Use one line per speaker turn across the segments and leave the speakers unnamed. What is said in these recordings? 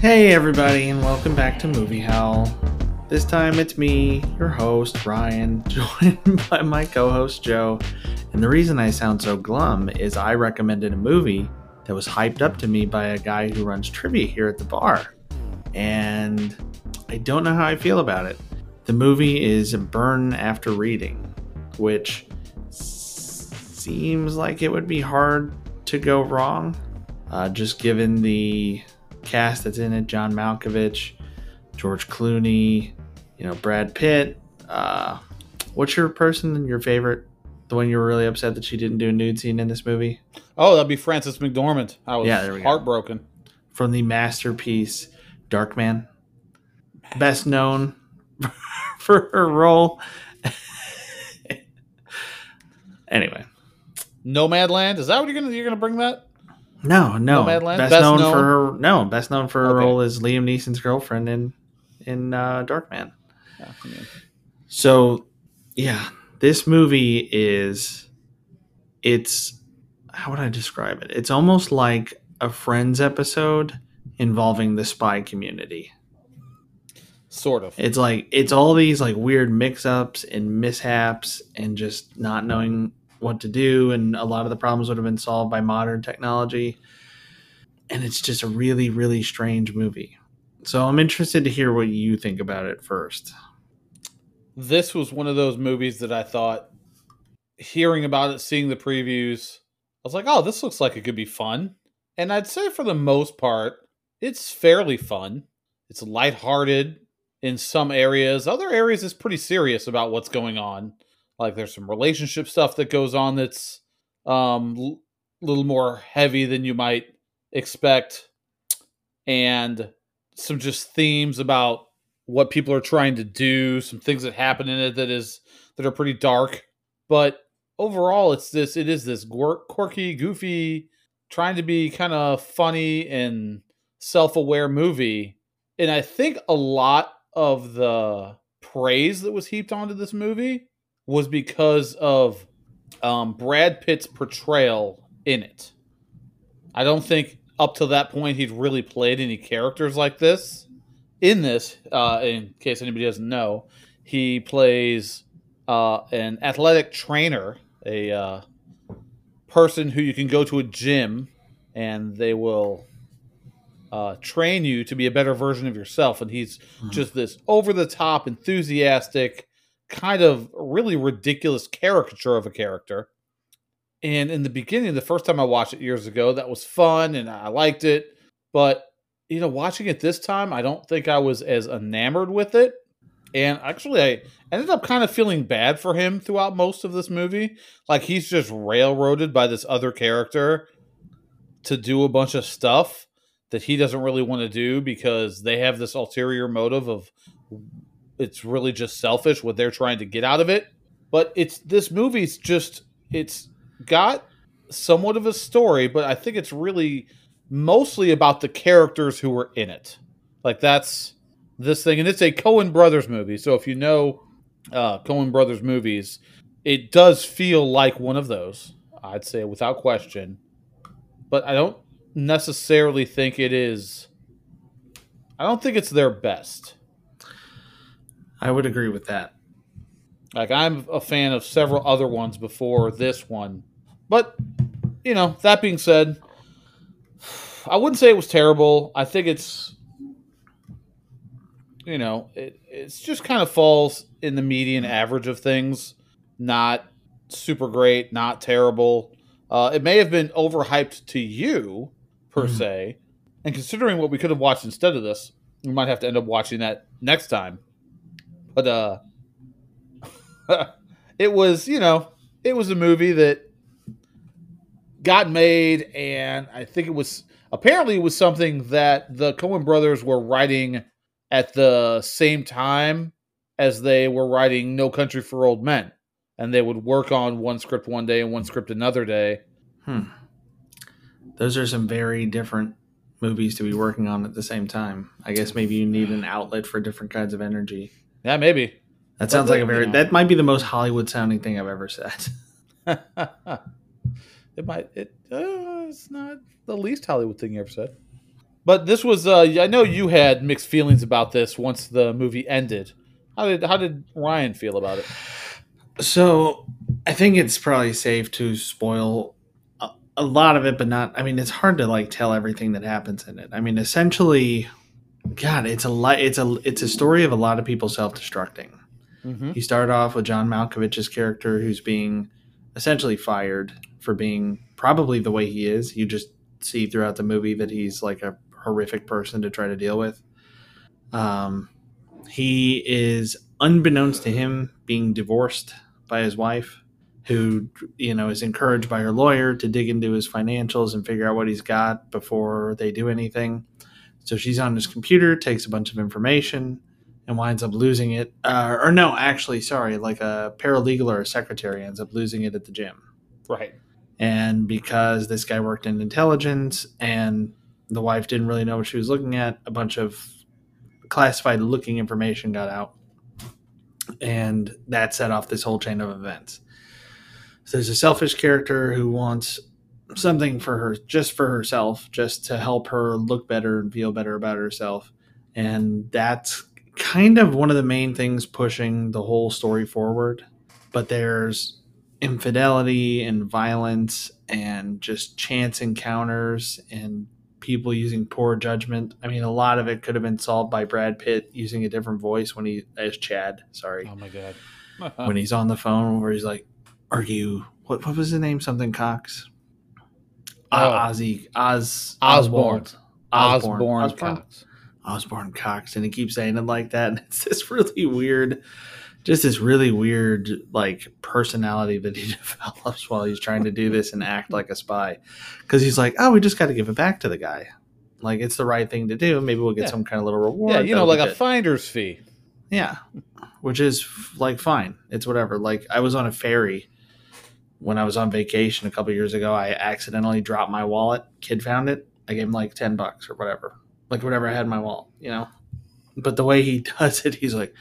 Hey, everybody, and welcome back to Movie Howl. This time it's me, your host, Ryan, joined by my co host, Joe. And the reason I sound so glum is I recommended a movie that was hyped up to me by a guy who runs trivia here at the bar. And I don't know how I feel about it. The movie is Burn After Reading, which seems like it would be hard to go wrong, uh, just given the cast that's in it John Malkovich, George Clooney, you know, Brad Pitt. Uh, what's your person, your favorite? The one you were really upset that she didn't do a nude scene in this movie?
Oh, that'd be Frances McDormand. I was
Yeah, we go.
heartbroken.
From the masterpiece Darkman, Best known for her role. anyway.
Nomadland. Is that what you're gonna you're gonna bring that?
No, no.
Nomadland?
Best,
Best
known,
known?
for her no, best known for her
Okay.
role as Liam Neeson's girlfriend in in uh, Darkman.
Yeah, I mean,
So, yeah, this movie is it's how would I describe it? It's almost like a Friends episode involving the spy community.
sort of.
It's like it's all these like weird mix-ups and mishaps and just not knowing what to do and a lot of the problems would have been solved by modern technology. And it's just a really really strange movie. So I'm interested to hear what you think about it first.
This was one of those movies that I thought, hearing about it, seeing the previews, I was like, oh, this looks like it could be fun. And I'd say for the most part, it's fairly fun. It's lighthearted in some areas. Other areas is pretty serious about what's going on. Like there's some relationship stuff that goes on that's um a little more heavy than you might expect and some just themes about what people are trying to do, some things that happen in it that is that are pretty dark. But overall, it's this it is this quirky, goofy, trying to be kind of funny and self-aware movie. And I think a lot of the praise that was heaped onto this movie was because of um, Brad Pitt's portrayal in it. I don't think up to that point he'd really played any characters like this. In this, uh, in case anybody doesn't know, he plays uh, an athletic trainer, a uh, person who you can go to a gym and they will uh, train you to be a better version of yourself. And he's just this over the top, enthusiastic, kind of really ridiculous caricature of a character. And in the beginning, the first time I watched it years ago, that was fun and I liked it. But, you know, watching it this time, I don't think I was as enamored with it. And actually, I ended up kind of feeling bad for him throughout most of this movie. Like he's just railroaded by this other character to do a bunch of stuff that he doesn't really want to do because they have this ulterior motive of it's really just selfish what they're trying to get out of it. But it's this movie's just it's got somewhat of a story, but I think it's really mostly about the characters who were in it. Like that's this thing, and it's a Coen Brothers movie. So if you know uh, Coen Brothers movies, it does feel like one of those. I'd say without question, but I don't necessarily think it is. I don't think it's their best.
I would agree with that.
Like I'm a fan of several other ones before this one, but you know that being said, I wouldn't say it was terrible. I think it's you know it it's just kind of falls in the median average of things. Not super great, not terrible. Uh, it may have been overhyped to you per
Mhm.
se, and considering what we could have watched instead of this, we might have to end up watching that next time. But uh it was, you know, it was a movie that got made, and I think it was apparently it was something that the Coen brothers were writing at the same time as they were writing No Country for Old Men. And they would work on one script one day and one script another day.
Hmm. Those are some very different movies to be working on at the same time. I guess maybe you need an outlet for different kinds of energy.
Yeah, maybe.
That sounds
But,
like a very
you know.
that might be the most Hollywood sounding thing I've ever said.
it might. It. Uh, it's not the least Hollywood thing you ever said. But this was uh I know you had mixed feelings about this once the movie ended. How did how did Ryan feel about it?
So I think it's probably safe to spoil a, a lot of it, but not. I mean, it's hard to like tell everything that happens in it. I mean, essentially, God, it's a lot. It's a it's a story of a lot of people self destructing.
Mm-hmm.
You start off with John Malkovich's character, who's being essentially fired for being probably the way he is. You just see throughout the movie that he's like a horrific person to try to deal with. Um, he is unbeknownst to him being divorced by his wife who you know is encouraged by her lawyer to dig into his financials and figure out what he's got before they do anything so she's on his computer takes a bunch of information and winds up losing it uh, or no actually sorry like a paralegal or a secretary ends up losing it at the gym.
Right.
and because this guy worked in intelligence and the wife didn't really know what she was looking at a bunch of classified looking information got out. And that set off this whole chain of events. So there's a selfish character who wants something for her just for herself just to help her look better and feel better about herself and that's kind of one of the main things pushing the whole story forward but there's infidelity and violence and just chance encounters and people using poor judgment. I mean, a lot of it could have been solved by Brad Pitt using a different voice when he as Chad. Sorry,
Oh my god.
when he's on the phone where he's like, "Are you what? What was his name? Something Cox?
Oh.
Uh, Ozzy Oz
Osborne.
Osborne
Osborne,
Osborne
Cox.
Osborne Cox, and he keeps saying it like that. And it's this really weird, just this really weird like personality that he develops while he's trying to do this and act like a spy. Because he's like, oh, we just got to give it back to the guy. Like it's the right thing to do. Maybe we'll get
Yeah.
some kind of little reward.
Yeah, you know, like a
good."
finder's fee.
Yeah, which is like fine. It's whatever. Like I was on a ferry when I was on vacation a couple years ago. I accidentally dropped my wallet. Kid found it. I gave him like ten bucks or whatever, like whatever I had in my wallet, you know. But the way he does it, he's like,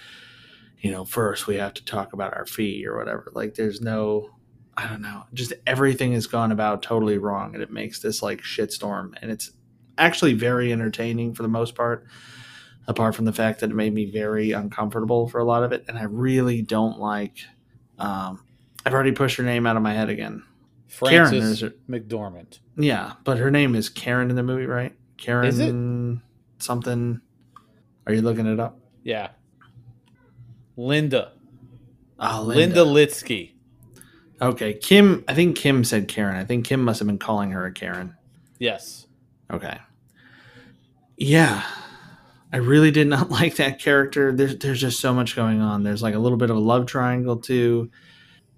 you know, first we have to talk about our fee or whatever. Like there's no. I don't know. Just everything has gone about totally wrong, and it makes this like shitstorm. And it's actually very entertaining for the most part apart from the fact that it made me very uncomfortable for a lot of it and i really don't like um, i've already pushed her name out of my head again Karen,
Frances
is
McDormand.
yeah but her name is karen in the movie right karen
Is it?
something are you looking it up
Yeah. Linda.
oh
Linda, Litzke.
okay kim i think kim said karen i think kim must have been calling her a karen
Yes.
Okay. Yeah. I really did not like that character. There's there's just so much going on. There's like a little bit of a love triangle too,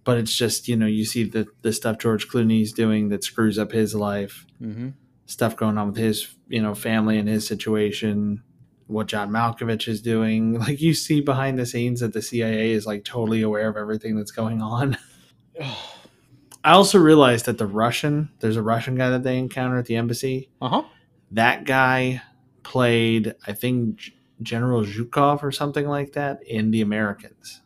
but it's just, you know, you see the the stuff George Clooney's doing that screws up his life,
Mm-hmm.
stuff going on with his, you know, family and his situation, what John Malkovich is doing. Like you see behind the scenes that the CIA is like totally aware of everything that's going on. I also realized that the Russian, there's a Russian guy that they encounter at the embassy
Uh huh.
that guy played i think general zhukov or something like that in the americans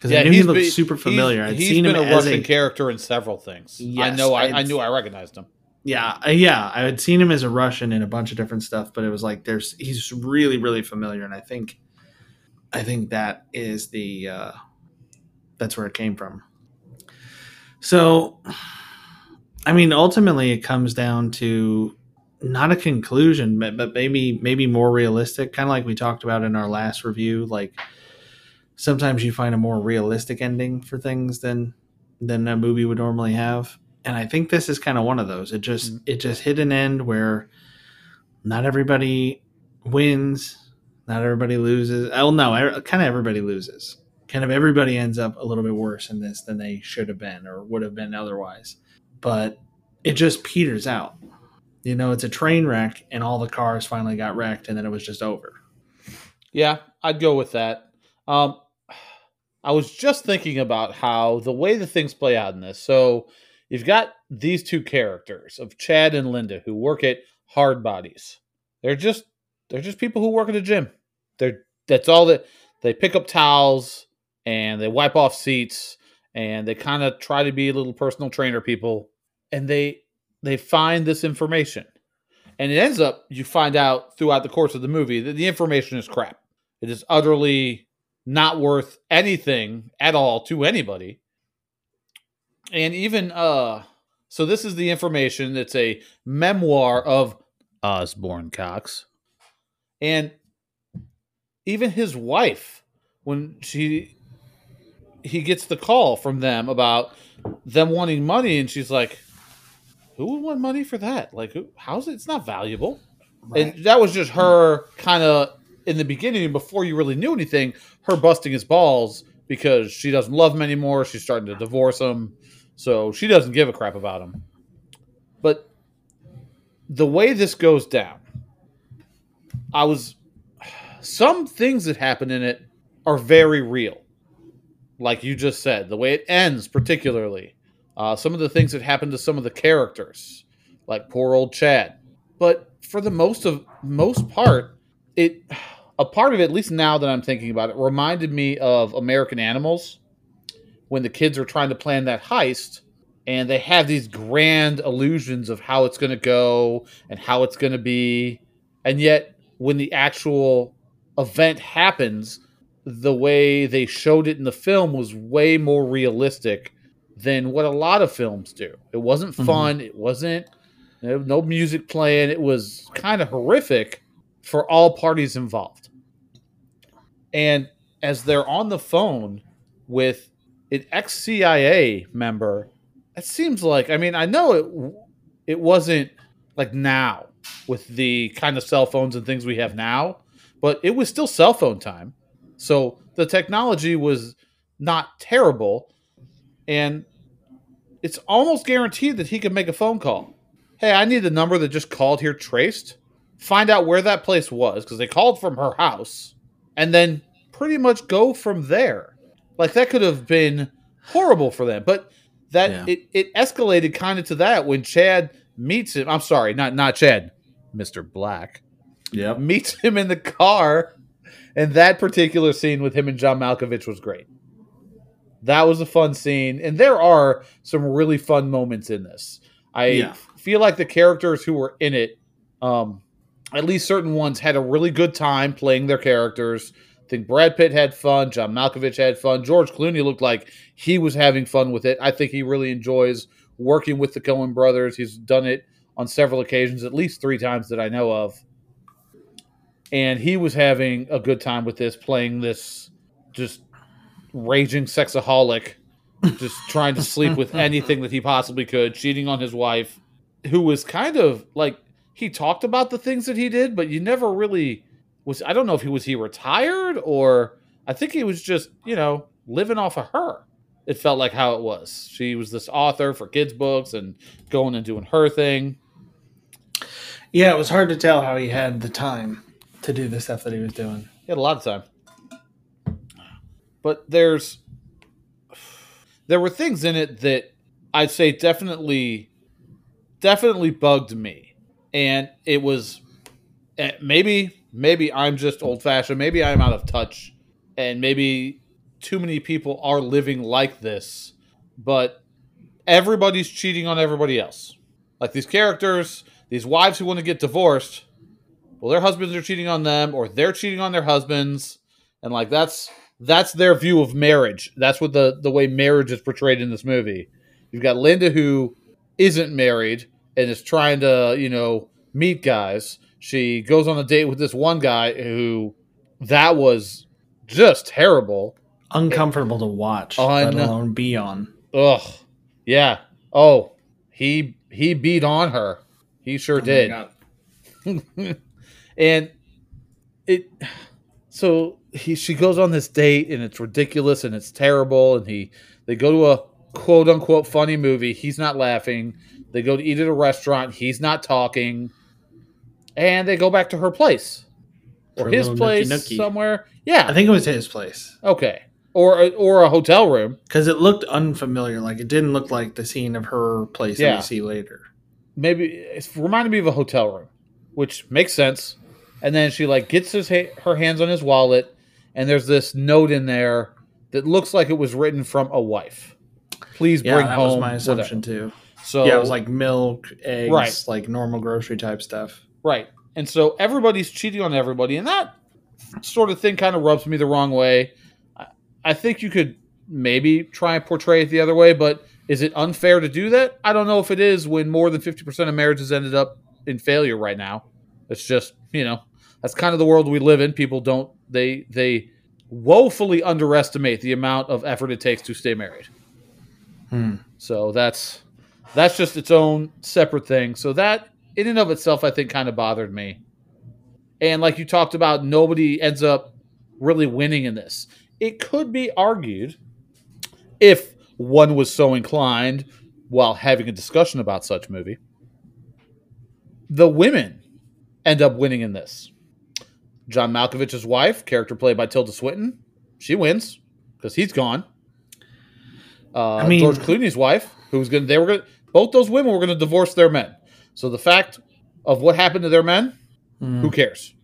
because i knew he looked super familiar i'd seen him
been a
as
Russian
a
character in several things. I know. I,
I'd-
knew. I recognized him.
yeah yeah i had seen him as a russian in a bunch of different stuff but it was like there's he's really really familiar and i think i think that is the uh that's where it came from so i mean ultimately it comes down to not a conclusion but, but maybe maybe more realistic kind of like we talked about in our last review like sometimes you find a more realistic ending for things than than a movie would normally have. And i think this is kind of one of those. It just
Mhm.
it just hit an end where not everybody wins not everybody loses. Oh no kind of everybody loses. Kind of everybody ends up a little bit worse in this than they should have been or would have been otherwise. But it just peters out. You know it's a train wreck and all the cars finally got wrecked and then it was just over.
Yeah, I'd go with that. Um, I was just thinking about how the way the things play out in this. So you've got these two characters of Chad and Linda who work at Hard Bodies. They're just they're just people who work at a gym. They're that's all that they pick up towels and they wipe off seats and they kind of try to be little personal trainer people and they they find this information And it ends up, you find out throughout the course of the movie that the information is crap. It is utterly not worth anything at all to anybody. And even, uh, so this is the information. It's a memoir of Osborne Cox. And even his wife, when she, he gets the call from them about them wanting money, and she's like, who would want money for that? Like, who, how's it? It's not valuable.
Right.
And that was just her kind of in the beginning, before you really knew anything, her busting his balls because she doesn't love him anymore. She's starting to divorce him. So she doesn't give a crap about him. But the way this goes down, I was. Some things that happen in it are very real. Like you just said, the way it ends, particularly. Uh, some of the things that happen to some of the characters, like poor old Chad. But for the most of most part, it a part of it, at least now that I'm thinking about it, reminded me of American Animals when the kids are trying to plan that heist and they have these grand illusions of how it's going to go and how it's going to be. And yet, when the actual event happens, the way they showed it in the film was way more realistic than what a lot of films do. It wasn't
Mhm.
fun. It wasn't no music playing. It was kind of horrific for all parties involved. And as they're on the phone with an ex CIA member, it seems like I mean I know it it wasn't like now with the kind of cell phones and things we have now, but it was still cell phone time. So the technology was not terrible, and it's almost guaranteed that he could make a phone call. Hey, I need the number that just called here traced. Find out where that place was because they called from her house, and then pretty much go from there. Like that could have been horrible for them, but that
Yeah.
it, it escalated kind of to that when Chad meets him. I'm sorry, not not Chad, Mister Black
Yeah.
meets him in the car, and that particular scene with him and John Malkovich was great. That was a fun scene, and there are some really fun moments in this. I
Yeah.
feel like the characters who were in it, um, at least certain ones, had a really good time playing their characters. I think Brad Pitt had fun. John Malkovich had fun. George Clooney looked like he was having fun with it. I think he really enjoys working with the Coen brothers. He's done it on several occasions, at least three times that I know of and he was having a good time with this, playing this just raging sexaholic, just trying to sleep with anything that he possibly could, cheating on his wife, who was kind of like he talked about the things that he did, but you never really was. I don't know if he was he retired or I think he was just you know living off of her. It felt like how it was. She was this author for kids' books and going and doing her thing.
Yeah, it was hard to tell how he had the time to do the stuff that he was doing.
He had a lot of time. But there's there were things in it that I'd say definitely definitely bugged me. And it was eh, maybe maybe I'm just old fashioned, maybe I'm out of touch. And maybe too many people are living like this, but everybody's cheating on everybody else. Like these characters, these wives who want to get divorced, well their husbands are cheating on them or they're cheating on their husbands. And like that's that's their view of marriage. That's what the the way marriage is portrayed in this movie. You've got linda who isn't married and is trying to you know meet guys. She goes on a date with this one guy who that was just terrible.
Uncomfortable to watch,
Un-
let alone be on.
ugh. Yeah. Oh he he beat on her. He sure
Oh
did. And it so he she goes on this date and it's ridiculous and it's terrible and he they go to a quote unquote funny movie. He's not laughing they go to eat at a restaurant he's not talking and they go back to her place or his place
nookie nookie.
somewhere yeah
I think it was his place
okay or or a hotel room
because it looked unfamiliar. Like it didn't look like the scene of her place that we see later.
maybe it's reminded me of a hotel room, which makes sense. And then she like gets his ha- her hands on his wallet, and there's this note in there that looks like it was written from a wife. Please
Yeah,
bring
that
home
was my
whatever.
assumption too.
So
yeah, it was like milk, eggs,
Right.
like normal grocery type stuff.
Right. And so everybody's cheating on everybody, and that sort of thing kind of rubs me the wrong way. I, I think you could maybe try and portray it the other way, but is it unfair to do that? I don't know if it is when more than 50% of marriages ended up in failure right now. It's just, you know, that's kind of the world we live in. People don't they they woefully underestimate the amount of effort it takes to stay married.
Hmm.
So that's that's just its own separate thing. So that in and of itself, I think, kind of bothered me. And like you talked about, nobody ends up really winning in this. It could be argued if one was so inclined while having a discussion about such movie. The women end up winning in this. John Malkovich's wife, character played by Tilda Swinton, she wins because he's gone. Uh,
I mean-
George Clooney's wife, who was going, to they were going, both those women were going to divorce their men. So the fact of what happened to their men,
Hmm.
who cares?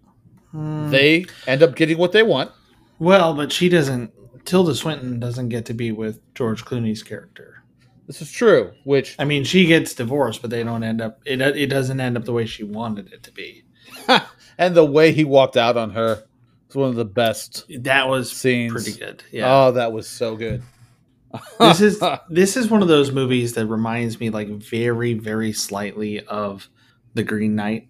Hmm.
They end up getting what they want.
well, but she doesn't. Tilda Swinton doesn't get to be with George Clooney's character.
This is true. Which
I mean, she gets divorced, but they don't end up. It it doesn't end up the way she wanted it to be.
and the way he walked out on her was one of the best
That was
scenes.
pretty good. Yeah.
Oh, that was so good.
This is this is one of those movies that reminds me like very very slightly of The Green Knight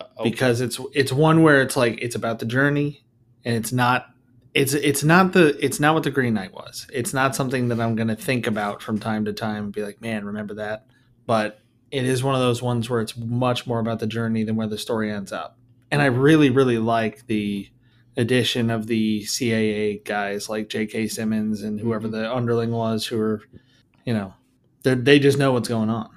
uh,
Okay.
because it's it's one where it's like it's about the journey and it's not it's it's not the it's not what the Green Knight was. It's not something that I'm going to think about from time to time and be like, "Man, remember that?" But it is one of those ones where it's much more about the journey than where the story ends up. And I really really like the addition of the CIA guys like J.K. Simmons and whoever
Mhm.
the underling was who are, you know, they they just know what's going on.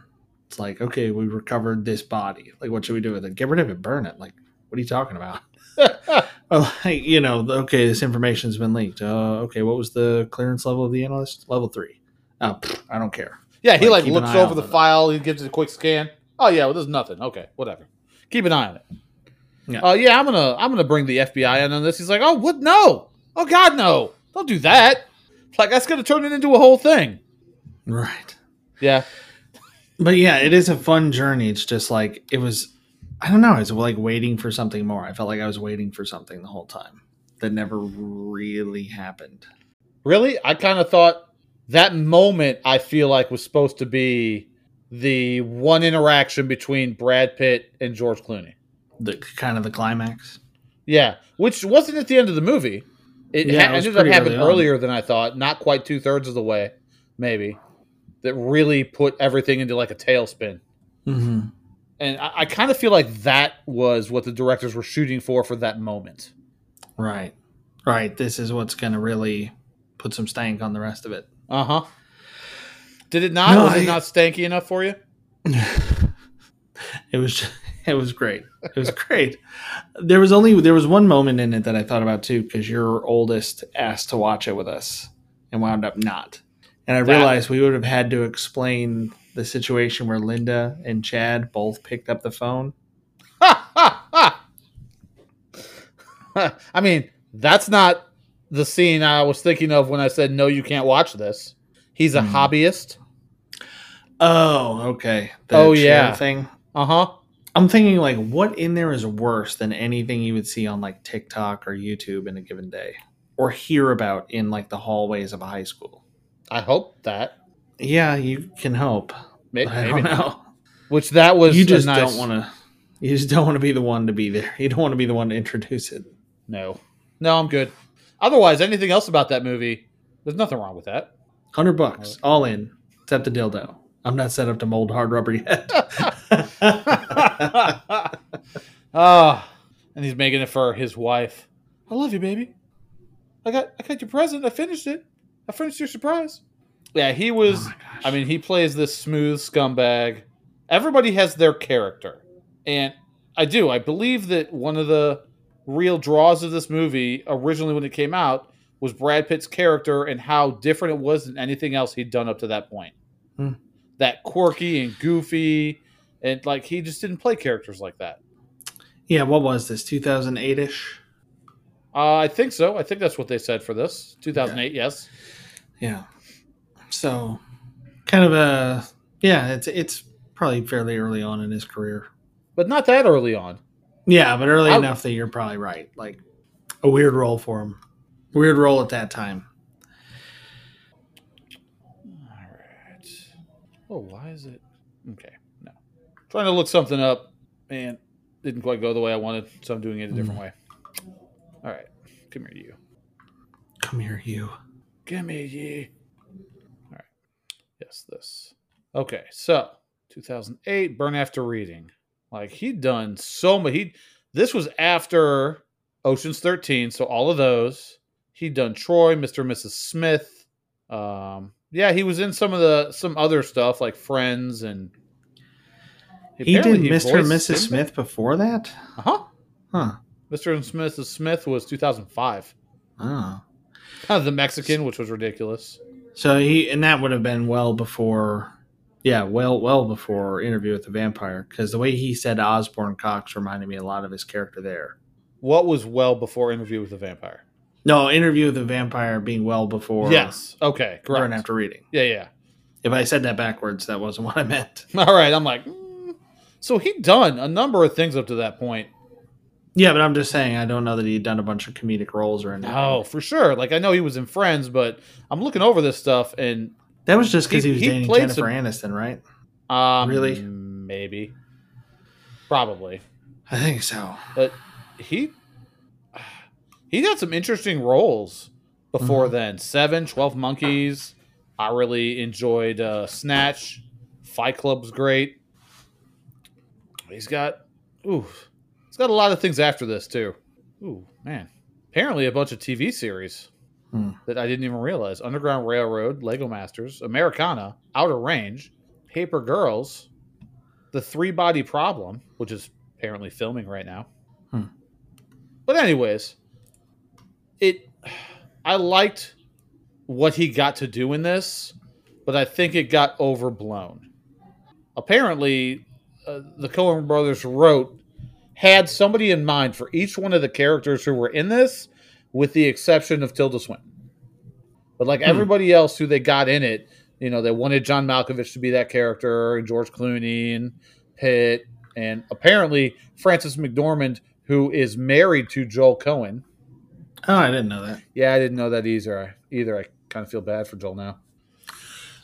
It's like, okay, we recovered this body. Like, what should we do with it? Get rid of it, burn it. Like, what are you talking about? Like, you know, okay, this information's been leaked. Uh, okay, what was the clearance level of the analyst? Level three. Oh, pfft, I don't care.
yeah, he
Like,
like looks over the
it.
file. He gives it a quick scan. Oh yeah, well, there's nothing. Okay, whatever. Keep an eye on it.
Yeah.
Oh yeah, I'm gonna I'm gonna bring the FBI in on this. He's like, oh what? No. Oh God, no! Don't do that. Like that's gonna turn it into a whole thing.
Right.
Yeah.
But yeah, it is a fun journey. It's just like it was. I don't know. I was like waiting for something more. I felt like I was waiting for something the whole time that never really happened.
Really? I kind of thought that moment I feel like was supposed to be the one interaction between Brad Pitt and George Clooney.
The kind of the climax.
Yeah, which wasn't at the end of the movie. It,
Yeah,
ha-
it
ended up happening
early
earlier than I thought, not quite two thirds of the way, maybe. That really put everything into like a tailspin.
Mm-hmm.
And I, I kind of feel like that was what the directors were shooting for for that moment.
Right. Right. This is what's going to really put some stank on the rest of it.
Uh huh. Did it not?
No,
was
I-
it not stanky enough for you?
it was it was great. It was great. There was only there was one moment in it that I thought about too because your oldest asked to watch it with us and wound up not. And I
That-
realized we would have had to explain the situation where Linda and Chad both picked up the phone.
I mean, that's not the scene I was thinking of when I said no, you can't watch this. He's a
Hmm.
hobbyist.
Oh, okay. The
Oh, yeah.
thing.
Uh huh.
I'm thinking like what in there is worse than anything you would see on like TikTok or YouTube in a given day or hear about in like the hallways of a high school.
I hope that.
Yeah, you can hope.
May-
But I
Maybe,
don't know.
Which that was
You just
nice-
don't want to. You just don't want to be the one to be there. You don't want to be the one to introduce it.
No, no, I'm good. Otherwise, anything else about that movie? There's nothing wrong with that.
Hundred bucks, all in, except the dildo. I'm not set up to mold hard rubber yet.
Ah, and he's making it for his wife. I love you, baby. I got I got your present. I finished it. I finished your surprise. Yeah, he was.
Oh.
I mean, he plays this smooth scumbag. Everybody has their character, and I do. I believe that one of the real draws of this movie, originally when it came out, was Brad Pitt's character and how different it was than anything else he'd done up to that point.
Hmm.
That quirky and goofy, and like he just didn't play characters like that.
yeah, what was this? 2008 ish.
Uh, I think so. I think that's what they said for this 2008. Yes.
Yeah. So, kind of a yeah. It's it's probably fairly early on in his career.
but not that early on.
Yeah, but early
I-
enough that you're probably right. Like a weird role for him. Weird role at that time.
All right. Oh, why is it? Okay. Trying to look something up and didn't quite go the way I wanted, so I'm doing it a different way. All right, come here, you.
Come here, you.
Come here, you. All right. Yes, this. Okay, so 2008, Burn After Reading. Like he'd done so much. He this was after Ocean's 13, so all of those. He'd done Troy, Mr. and Mrs. Smith. Um, yeah, he was in some of the some other stuff like Friends and
He did
apparently
Mr. and Mrs. Smith before that?
Uh-huh.
Huh.
Mr. and Mrs. Smith was 2005.
Oh.
Of the Mexican, which was ridiculous.
So he and that would have been well before yeah, well well before Interview with the Vampire because the way he said Osborne Cox reminded me a lot of his character there.
What was well before Interview with the Vampire?
No, Interview with the Vampire being well before
yes. Okay. Correct.
After Reading.
Yeah, yeah.
If I said that backwards, that wasn't what I meant.
All right. I'm like, mm. So he'd done a number of things up to that point.
Yeah, but I'm just saying I don't know that he'd done a bunch of comedic roles or anything.
No, for sure. Like I know he was in Friends, but I'm looking over this stuff and
That was just because he,
He-
was
he
dating Jennifer
some-
Aniston, right?
um,
Really?
maybe, probably.
I think so.
But he he had some interesting roles before
Mhm.
then. Seven, 12 Monkeys. I really enjoyed uh, Snatch. Fight Club's great. He's got ooh, he's got a lot of things after this too. Ooh, man. Apparently a bunch of TV series
Hmm.
that I didn't even realize. Underground Railroad, Lego Masters, Americana, Outer Range, Paper Girls, The Three Body Problem, which is apparently filming right now.
Hmm.
But anyways, it I liked what he got to do in this, but I think it got overblown. Apparently, uh, the Coen brothers wrote had somebody in mind for each one of the characters who were in this, with the exception of Tilda Swinton. But like
Hmm.
everybody else who they got in it, you know, they wanted John Malkovich to be that character, and George Clooney and Pitt, and apparently Frances McDormand, who is married to Joel Coen.
Oh, I didn't know that.
Yeah, I didn't know that either. I, either I kind of feel bad for Joel now.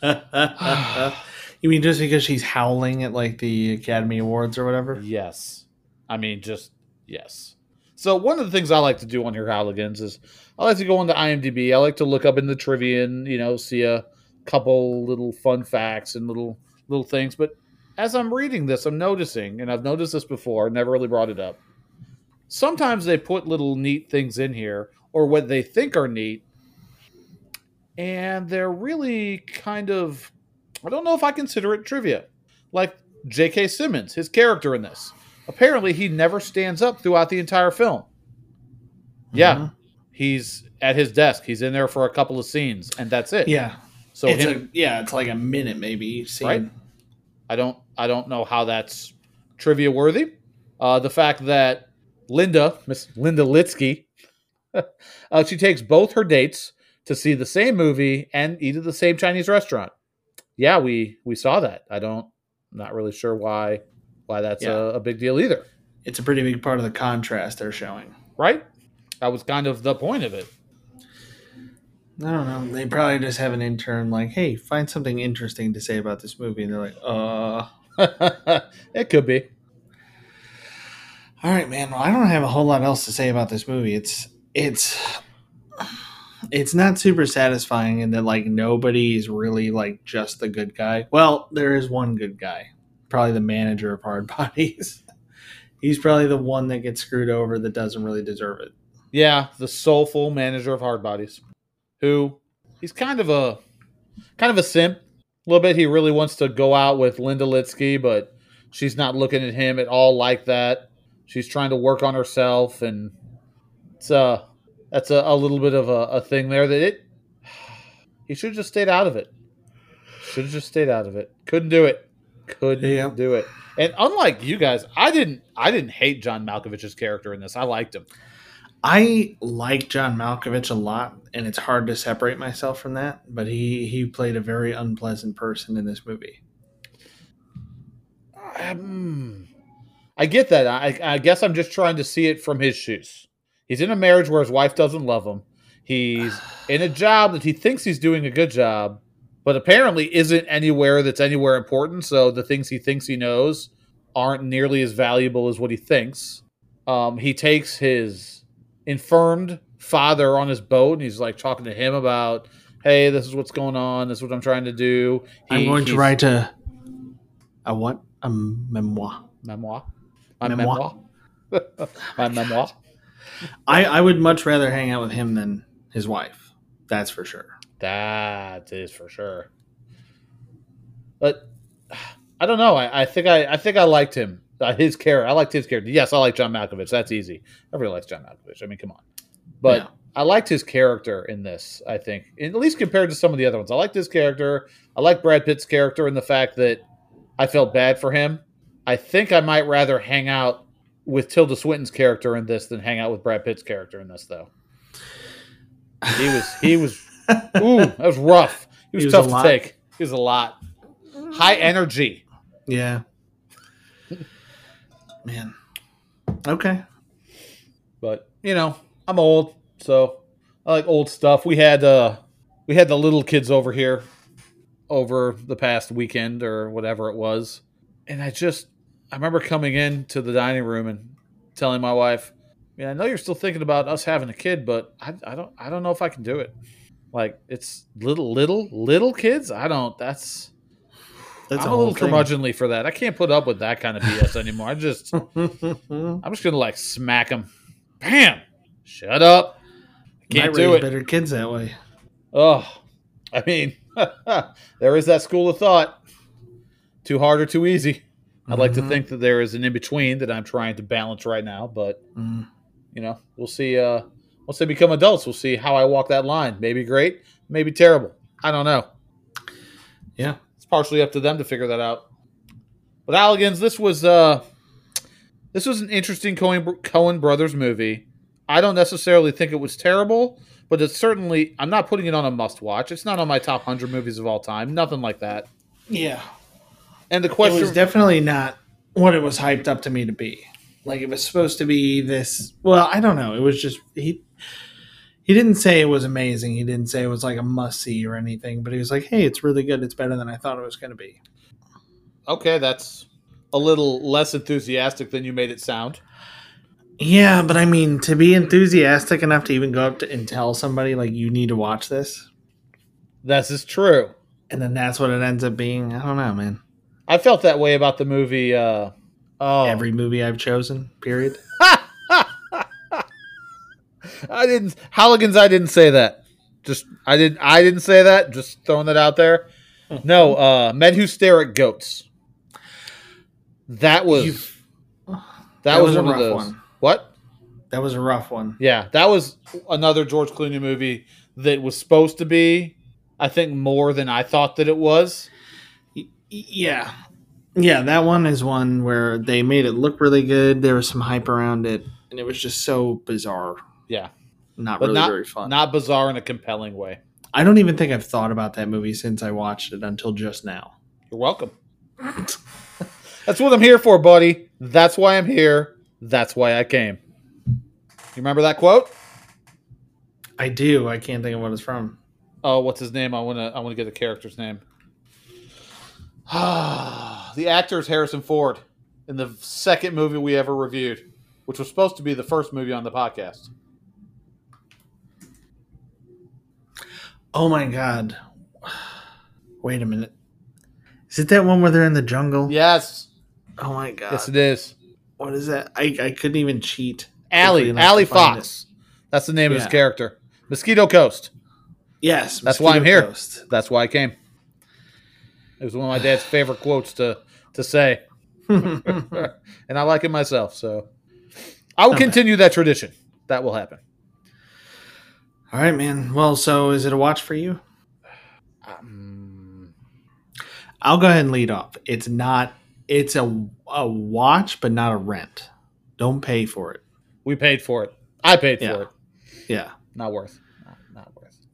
you mean just because she's howling at like the Academy Awards or whatever?
Yes. I mean, just yes. So one of the things I like to do on here, Hooligans, is I like to go into IMDb. I like to look up in the trivia and you know see a couple little fun facts and little little things. But as I'm reading this, I'm noticing, and I've noticed this before, never really brought it up. Sometimes they put little neat things in here, or what they think are neat, and they're really kind of I don't know if I consider it trivia. Like J.K. Simmons, his character in this. Apparently, he never stands up throughout the entire film. Yeah,
Mhm.
he's at his desk. He's in there for a couple of scenes, and that's it.
Yeah.
So
it's
him,
a, yeah, it's like a minute maybe scene.
Right. I don't I don't know how that's trivia worthy. Uh, the fact that Linda, Miss Linda Litzke, uh, she takes both her dates to see the same movie and eat at the same Chinese restaurant. Yeah, we we saw that. I don't not really sure why why that's
Yeah.
a, a big deal either.
It's a pretty big part of the contrast they're showing.
Right? That was kind of the point of it.
I don't know. They probably just have an intern like, hey, find something interesting to say about this movie. And they're like, uh.
it could be.
All right, man. Well, I don't have a whole lot else to say about this movie. It's it's it's not super satisfying in that like nobody is really like just the good guy. Well, there is one good guy, probably the manager of Hard Bodies. He's probably the one that gets screwed over that doesn't really deserve it.
Yeah, the soulful manager of Hard Bodies, who he's kind of a kind of a simp. A little bit. He really wants to go out with Linda Litzke, but she's not looking at him at all like that. She's trying to work on herself, and it's uh that's a, a little bit of a, a thing there that it. He should have just stayed out of it. Should have just stayed out of it. Couldn't do it. Couldn't
Yeah.
do it. And unlike you guys, I didn't. I didn't hate John Malkovich's character in this. I liked him.
I like John Malkovich a lot, and it's hard to separate myself from that. But he he played a very unpleasant person in this movie.
Um, I get that. I, I guess I'm just trying to see it from his shoes. He's in a marriage where his wife doesn't love him. He's in a job that he thinks he's doing a good job, but apparently isn't anywhere that's anywhere important. So the things he thinks he knows aren't nearly as valuable as what he thinks. Um, he takes his infirmed father on his boat and he's like talking to him about, hey, this is what's going on. This is what I'm trying to do. He,
I'm going to write a. I want? A memoir.
memoir. My
Memoir.
memoir. My memoir.
I, I would much rather hang out with him than his wife. That's for sure.
That is for sure. But I don't know. I, I think I, I think I liked him. Uh, his character. I liked his character. Yes, I like John Malkovich. That's easy. Everybody likes John Malkovich. I mean, come on. But
Yeah.
I liked his character in this. I think, at least compared to some of the other ones, I liked his character. I like Brad Pitt's character and the fact that I felt bad for him. I think I might rather hang out with Tilda Swinton's character in this than hang out with Brad Pitt's character in this, though. He was he was ooh that was rough. He was,
He was
tough to
lot.
take. He was a lot. High energy.
Yeah. Man. Okay.
but you know i'm old so i like old stuff we had uh we had the little kids over here over the past weekend or whatever it was and i just i remember coming in to the dining room and telling my wife yeah i know you're still thinking about us having a kid but i, I don't i don't know if i can do it like it's little little little kids i don't that's
That's
i'm
a
a, little
thing.
curmudgeonly for that i can't put up with that kind of bs anymore i just I'm just gonna like smack them. Bam! Shut up. I can't
Might
do
raise
it.
better kids that way.
Oh, I mean, there is that school of thought. Too hard or too easy. I'd like to
Mhm.
think that there is an in between that I'm trying to balance right now, but
Mm.
you know, we'll see. Uh, once they become adults, we'll see how I walk that line. Maybe great, maybe terrible. I don't know.
Yeah.
It's partially up to them to figure that out. But Alligans, this was uh, this was an interesting Coen Coen brothers movie. I don't necessarily think it was terrible, but it's certainly I'm not putting it on a must watch. It's not on my top hundred movies of all time. Nothing like that.
Yeah.
And the
It
question,
was definitely not what it was hyped up to me to be. Like it was supposed to be this. Well, I don't know. It was just he. He didn't say it was amazing. He didn't say it was like a must see or anything. But he was like, "Hey, it's really good. It's better than I thought it was going to be."
okay, that's a little less enthusiastic than you made it sound.
Yeah, but I mean, to be enthusiastic enough to even go up to and tell somebody like you need to watch this,
This is true.
and then that's what it ends up being. I don't know, man.
I felt that way about the movie. Uh, oh,
Every movie I've chosen, period.
I didn't Halligan's. I didn't say that. Just I didn't. I didn't say that. Just throwing that out there. No, uh, men who stare at goats. That was
You've-
that, was, one of those. What?
That was a rough one.
Yeah, that was another George Clooney movie that was supposed to be, I think, more than I thought that it was.
Yeah. Yeah, that one is one where they made it look really good. There was some hype around it, and it was just so bizarre.
Yeah,
Not
but
really
not
very fun.
not bizarre in a compelling way.
I don't even think I've thought about that movie since I watched it until just now.
You're welcome. That's what I'm here for, buddy. That's why I'm here. That's why I came. You remember that quote?
I do. I can't think of what it's from.
Oh, what's his name? I want to. I want to get the character's name. the actor is Harrison Ford in the second movie we ever reviewed, which was supposed to be the first movie on the podcast.
Oh my god. Wait a minute. Is it that one where they're in the jungle?
Yes,
Oh my god.
yes, it is.
What is that? I, I couldn't even cheat.
Allie,
quickly enough
Allie
to find
Fox. That's the name of his character. Mosquito Coast.
Yes.
That's why I'm here.
Coast.
That's why I came. It was one of my dad's favorite quotes to to say, and I like it myself. So I will continue that tradition. That will happen.
All right, man. Well, so is it a watch for you?
Um,
I'll go ahead and lead off. It's not. It's a a watch, but not a rent. Don't pay for it.
we paid for it. I paid
Yeah.
for it.
Yeah,
Not worth.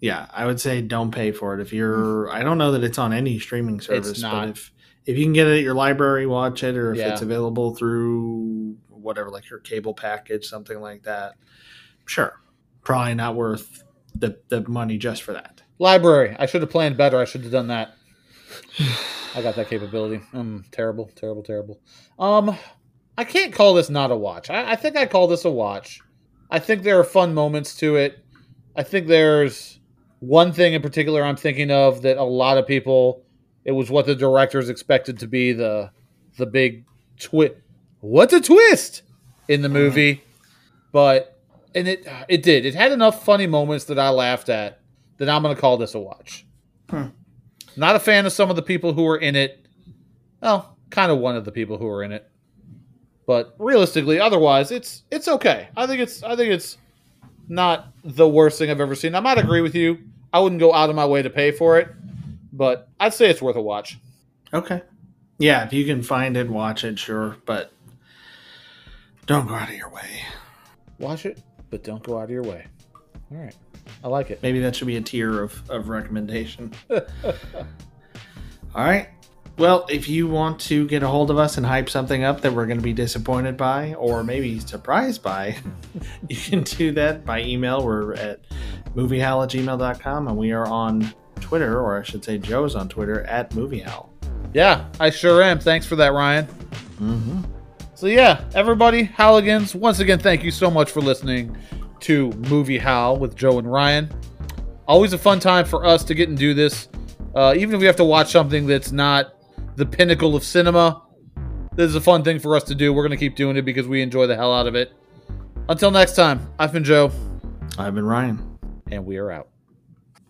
Not, not worth.
yeah. I would say don't pay for it if you're. I don't know that it's on any streaming service,
not.
but if if you can get it at your library, watch it, or if
Yeah.
it's available through whatever, like your cable package, something like that. Sure, probably not worth the the money just for that.
Library. I should have planned better. I should have done that. I got that capability. Um, terrible, terrible, terrible. Um, I can't call this not a watch. I, I think I call this a watch. I think there are fun moments to it. I think there's one thing in particular I'm thinking of that a lot of people. It was what the directors expected to be the the big twist. What a twist in the movie, but and it it did. It had enough funny moments that I laughed at that I'm going to call this a watch.
Hmm.
Not a fan of some of the people who were in it. Well, kind of one of the people who were in it. But realistically, otherwise, it's it's okay. I think it's I think it's not the worst thing I've ever seen. I might agree with you. I wouldn't go out of my way to pay for it, but I'd say it's worth a watch.
Okay, yeah, if you can find it, watch it, sure, but don't go out of your way.
Watch it, but don't go out of your way. All right. I like it.
Maybe that should be a tier of, of recommendation. All right. Well, if you want to get a hold of us and hype something up that we're going to be disappointed by or maybe surprised by, you can do that by email. We're at moviehowl at gmail.com and we are on Twitter, or I should say Joe's on Twitter, at moviehowl.
Yeah, I sure am. Thanks for that, Ryan.
Mm-hmm.
So yeah, everybody, Howligans, once again, thank you so much for listening to Movie Howl with Joe and Ryan. Always a fun time for us to get and do this. Uh, even if we have to watch something that's not the pinnacle of cinema, this is a fun thing for us to do. We're going to keep doing it because we enjoy the hell out of it. Until next time, I've been Joe,
I've been Ryan.
and we are out.